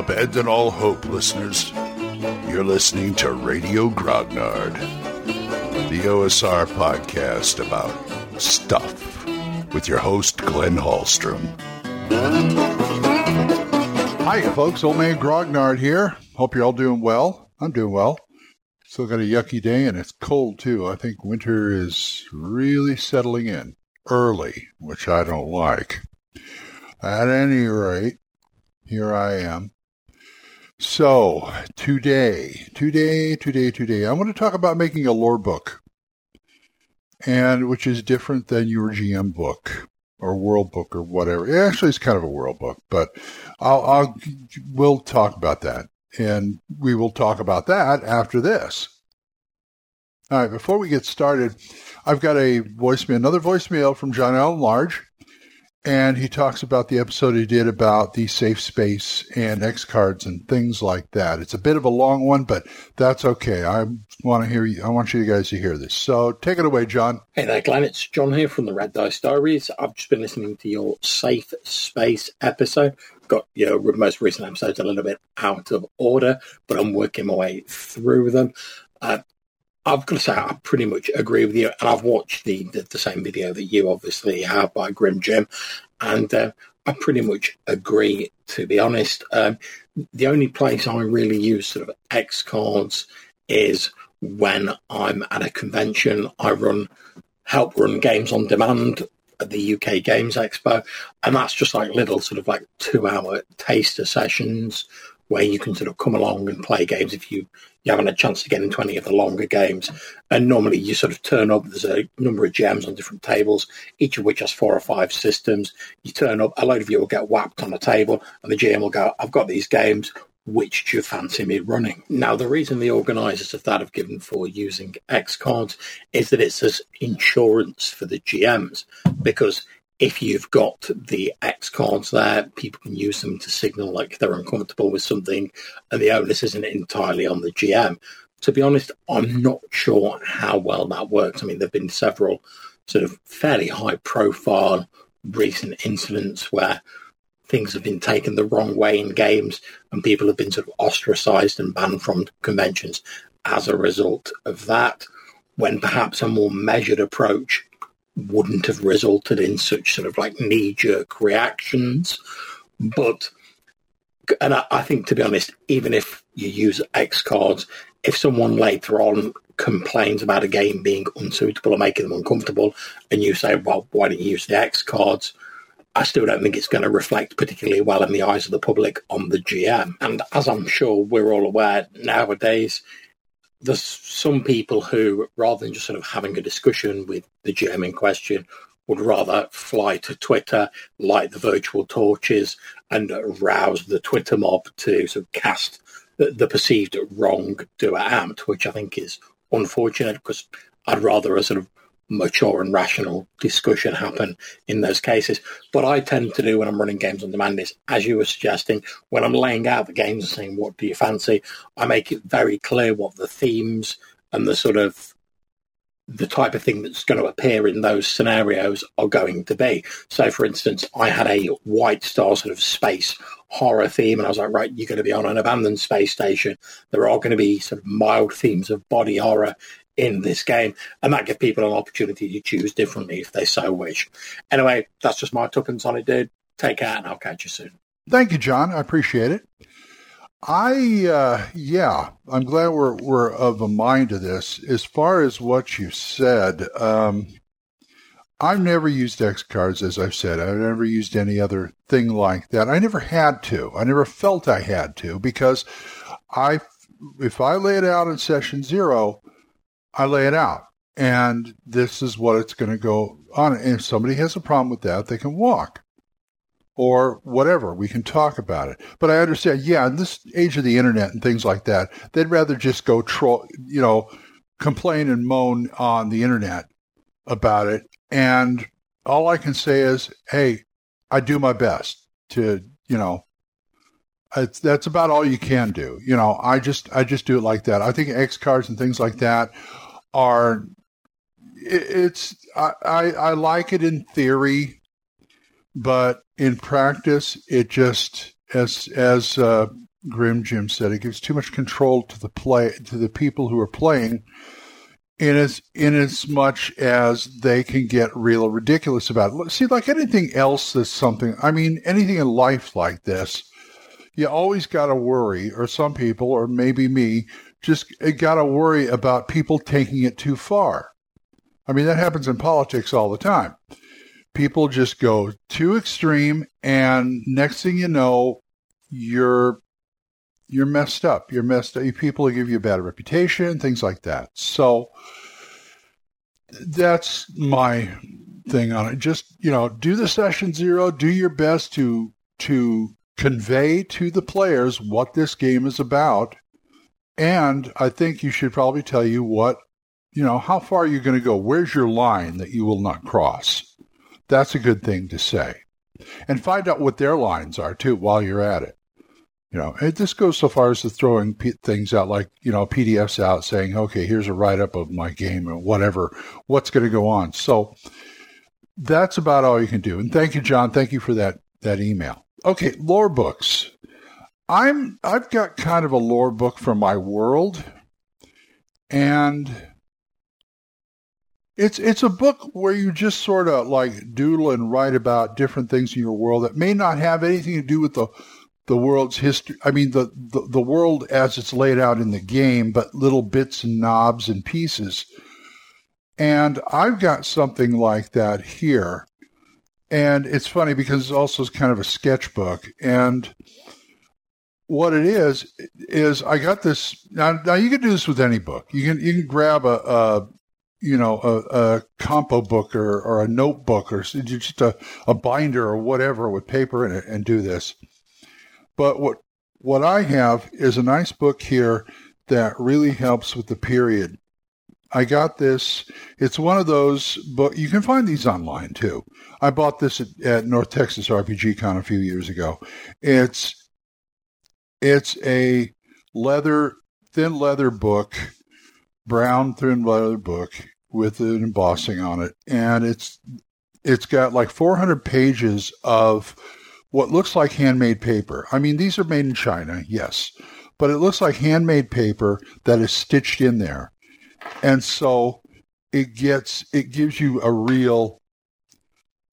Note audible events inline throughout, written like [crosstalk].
Abandon all hope, listeners. You're listening to Radio Grognard, the OSR podcast about stuff with your host, Glenn Hallstrom. Hi, folks. Old man Grognard here. Hope you're all doing well. I'm doing well. Still got a yucky day, and it's cold too. I think winter is really settling in early, which I don't like. At any rate, here I am. So, today, today, today, today, I want to talk about making a lore book, and which is different than your GM book or world book or whatever. It Actually, it's kind of a world book, but I'll, I'll we'll talk about that, and we will talk about that after this. All right, before we get started, I've got a voicemail, another voicemail from John Allen Large, and he talks about the episode he did about the safe space and X cards and things like that. It's a bit of a long one, but that's okay. I want to hear you. I want you guys to hear this. So take it away, John. Hey there, Glenn. It's John here from the Red Dice Diaries. I've just been listening to your safe space episode. Got your most recent episodes a little bit out of order, but I'm working my way through them. Uh, I've got to say, I pretty much agree with you. And I've watched the, the, the same video that you obviously have by Grim Jim. And uh, I pretty much agree, to be honest. Um, the only place I really use sort of X cards is when I'm at a convention. I run, help run games on demand at the UK Games Expo. And that's just like little sort of like two hour taster sessions where you can sort of come along and play games if you, you haven't a chance to get into any of the longer games. And normally you sort of turn up, there's a number of GMs on different tables, each of which has four or five systems. You turn up, a load of you will get whacked on a table, and the GM will go, I've got these games. Which do you fancy me running? Now, the reason the organisers of that have given for using X cards is that it's as insurance for the GMs because if you've got the X cards there, people can use them to signal like they're uncomfortable with something, and the onus isn't entirely on the GM. To be honest, I'm not sure how well that works. I mean, there have been several sort of fairly high profile recent incidents where things have been taken the wrong way in games and people have been sort of ostracized and banned from conventions as a result of that. When perhaps a more measured approach wouldn't have resulted in such sort of like knee jerk reactions. But, and I, I, think to be honest, even if you use X cards, if someone later on complains about a game being unsuitable or making them uncomfortable, and you say, well, why don't you use the X cards? I still don't think it's going to reflect particularly well in the eyes of the public on the GM. And as I'm sure we're all aware nowadays, there's some people who, rather than just sort of having a discussion with the GM in question, would rather fly to Twitter, light the virtual torches, and rouse the Twitter mob to sort of cast the, the perceived wrongdoer out, which I think is unfortunate because I'd rather a sort of mature and rational discussion happen in those cases. What I tend to do when I'm running games on demand is, as you were suggesting, when I'm laying out the games and saying, what do you fancy? I make it very clear what the themes and the sort of the type of thing that's going to appear in those scenarios are going to be. So, for instance, I had a White Star sort of space horror theme, and I was like, right, you're going to be on an abandoned space station. There are going to be sort of mild themes of body horror in this game, and that gives people an opportunity to choose differently if they so wish. Anyway, that's just my tuppence on it, dude. Take care, and I'll catch you soon. Thank you, John. I appreciate it. I uh, yeah, I'm glad we're we're of a mind to this. As far as what you said, um, I've never used X cards, as I've said. I've never used any other thing like that. I never had to. I never felt I had to because I, if I lay it out in session zero, I lay it out. And this is what it's going to go on. And if somebody has a problem with that, they can walk or whatever. We can talk about it. But I understand, yeah, in this age of the internet and things like that, they'd rather just go troll, you know, complain and moan on the internet about it. And all I can say is, hey, I do my best to, you know, it's, that's about all you can do. You know, I just I just do it like that. I think X cards and things like that are it, it's I, I, I like it in theory, but in practice, it just as as uh, Grim Jim said it gives too much control to the play to the people who are playing in as in as much as they can get real ridiculous about it. See, like anything else that's something I mean, anything in life like this, you always gotta worry, or some people, or maybe me, just uh, gotta worry about people taking it too far. I mean, that happens in politics all the time. People just go too extreme, and next thing you know, you're you're messed up. You're messed up. People give you a bad reputation, things like that. So that's my thing on it. Just you know, do the session zero. Do your best to to convey to the players what this game is about. And I think you should probably tell you what you know, how far you're you going to go? Where's your line that you will not cross? That's a good thing to say. And find out what their lines are too while you're at it. You know, it just goes so far as to throwing p- things out like, you know, PDFs out saying, okay, here's a write up of my game or whatever, what's going to go on. So that's about all you can do. And thank you, John. Thank you for that, that email. Okay. Lore books. I'm, I've got kind of a lore book for my world and it's it's a book where you just sort of like doodle and write about different things in your world that may not have anything to do with the the world's history. I mean, the, the, the world as it's laid out in the game, but little bits and knobs and pieces. And I've got something like that here. And it's funny because it's also kind of a sketchbook. And what it is is I got this now. Now you can do this with any book. You can you can grab a, a you know, a, a compo book or, or a notebook or just a, a binder or whatever with paper in it and do this. But what what I have is a nice book here that really helps with the period. I got this. It's one of those, but you can find these online too. I bought this at, at North Texas RPG Con a few years ago. It's it's a leather, thin leather book brown thin leather book with an embossing on it, and it's it's got like 400 pages of what looks like handmade paper. I mean, these are made in China, yes, but it looks like handmade paper that is stitched in there, and so it gets it gives you a real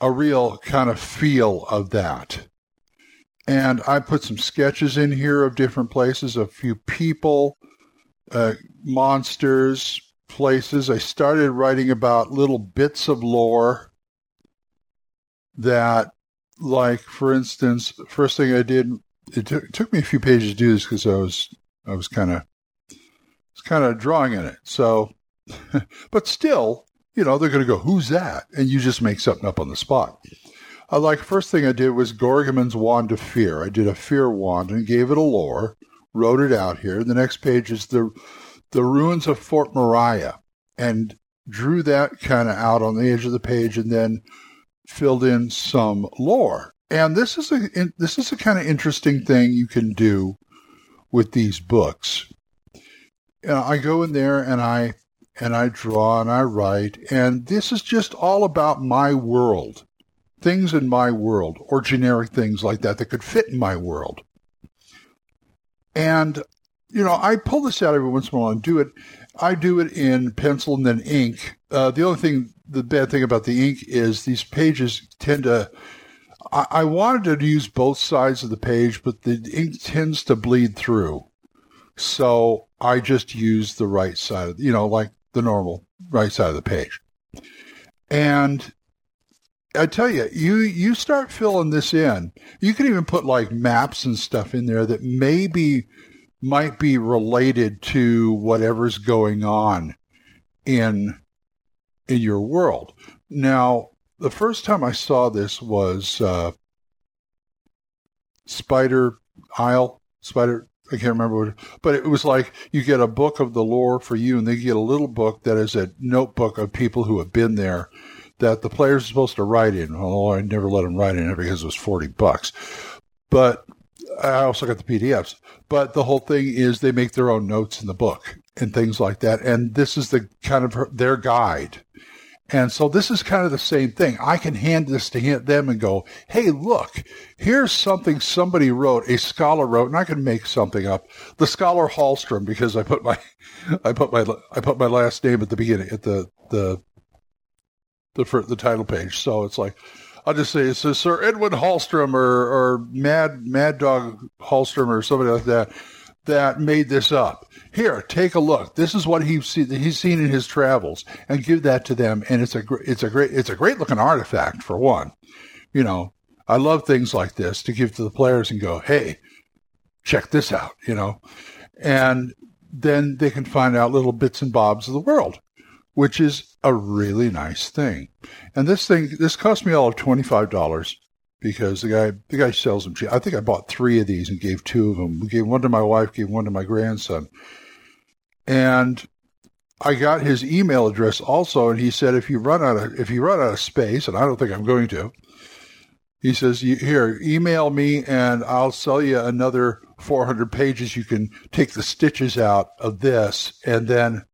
a real kind of feel of that. And I put some sketches in here of different places, a few people, uh, monsters, places. I started writing about little bits of lore that, like, for instance, first thing I did, it, t- it took me a few pages to do this because I was, I was kind of, kind of drawing in it. So, [laughs] but still, you know, they're going to go, who's that? And you just make something up on the spot. Uh, like, first thing I did was Gorgomon's Wand of Fear. I did a fear wand and gave it a lore, wrote it out here. The next page is the the ruins of Fort Moriah and drew that kind of out on the edge of the page and then filled in some lore. And this is a this is a kind of interesting thing you can do with these books. Know, I go in there and I and I draw and I write, and this is just all about my world, things in my world, or generic things like that that could fit in my world. And you know, I pull this out every once in a while and do it. I do it in pencil and then ink. Uh, the only thing, the bad thing about the ink is these pages tend to. I wanted to use both sides of the page, but the ink tends to bleed through. So I just use the right side, of, you know, like the normal right side of the page. And I tell you, you you start filling this in. You can even put like maps and stuff in there that maybe might be related to whatever's going on in in your world. Now, the first time I saw this was uh, Spider Isle, Spider. I can't remember what, but it was like you get a book of the lore for you, and they get a little book that is a notebook of people who have been there that the players are supposed to write in. Although I never let them write in it because it was forty bucks. But I also got the PDFs. But the whole thing is they make their own notes in the book and things like that. And this is the kind of their guide. And so this is kind of the same thing. I can hand this to them and go, hey, look, here's something somebody wrote, a scholar wrote, and I can make something up. The scholar Hallstrom, because I put my, [laughs] I put my, I put my last name at the beginning, at the, the, the, the title page. So it's like, I'll just say it says Sir Edwin Hallstrom or, or Mad, Mad Dog Hallstrom or somebody like that that made this up. Here, take a look. This is what he's seen, he's seen in his travels, and give that to them. And it's a it's a great it's a great looking artifact for one. You know, I love things like this to give to the players and go, hey, check this out. You know, and then they can find out little bits and bobs of the world, which is a really nice thing. And this thing this cost me all of twenty five dollars because the guy the guy sells them. Cheap. I think I bought three of these and gave two of them. We gave one to my wife, gave one to my grandson, and I got his email address also. And he said if you run out of if you run out of space, and I don't think I'm going to, he says here email me and I'll sell you another 400 pages. You can take the stitches out of this and then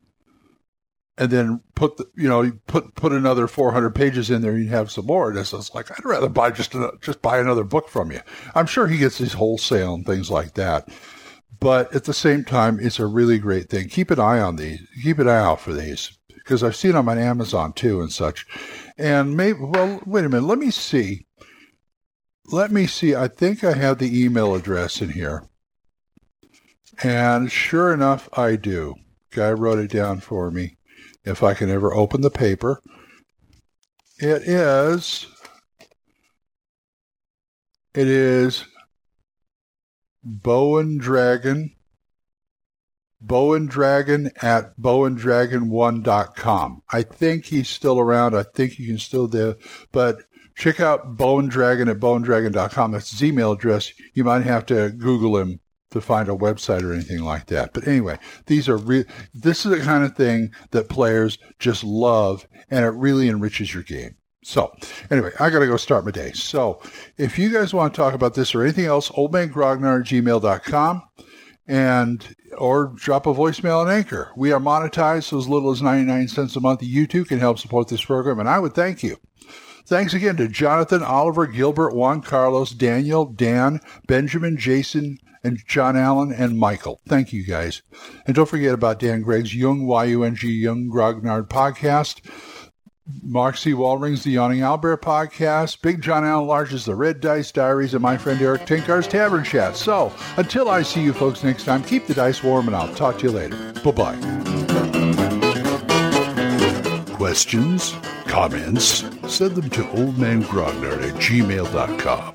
and then put the, you know put put another 400 pages in there and you have some more. And it's like i'd rather buy just a, just buy another book from you. I'm sure he gets these wholesale and things like that. But at the same time it's a really great thing. Keep an eye on these keep an eye out for these because i've seen them on amazon too and such. And maybe well wait a minute. Let me see. Let me see. I think i have the email address in here. And sure enough i do. Guy wrote it down for me if I can ever open the paper. It is, it is Bowen Dragon, Bowen Dragon at bowendragon1.com. I think he's still around. I think you can still do, but check out Bowen Dragon at bowendragon.com. That's his email address. You might have to Google him to find a website or anything like that. But anyway, these are re- this is the kind of thing that players just love and it really enriches your game. So anyway, I got to go start my day. So if you guys want to talk about this or anything else, oldmangrognard at gmail.com and or drop a voicemail on Anchor. We are monetized so as little as 99 cents a month. You too can help support this program and I would thank you. Thanks again to Jonathan, Oliver, Gilbert, Juan Carlos, Daniel, Dan, Benjamin, Jason, and John Allen and Michael. Thank you guys. And don't forget about Dan Gregg's Young, Y-U-N-G, Young Grognard podcast. C. Wallring's The Yawning Owlbear podcast, Big John Allen Large's The Red Dice Diaries, and my friend Erik Tenkar's Tavern Chat. So, until I see you folks next time, keep the dice warm and I'll talk to you later. Bye-bye. Questions? Comments? Send them to oldmangrognard at gmail.com.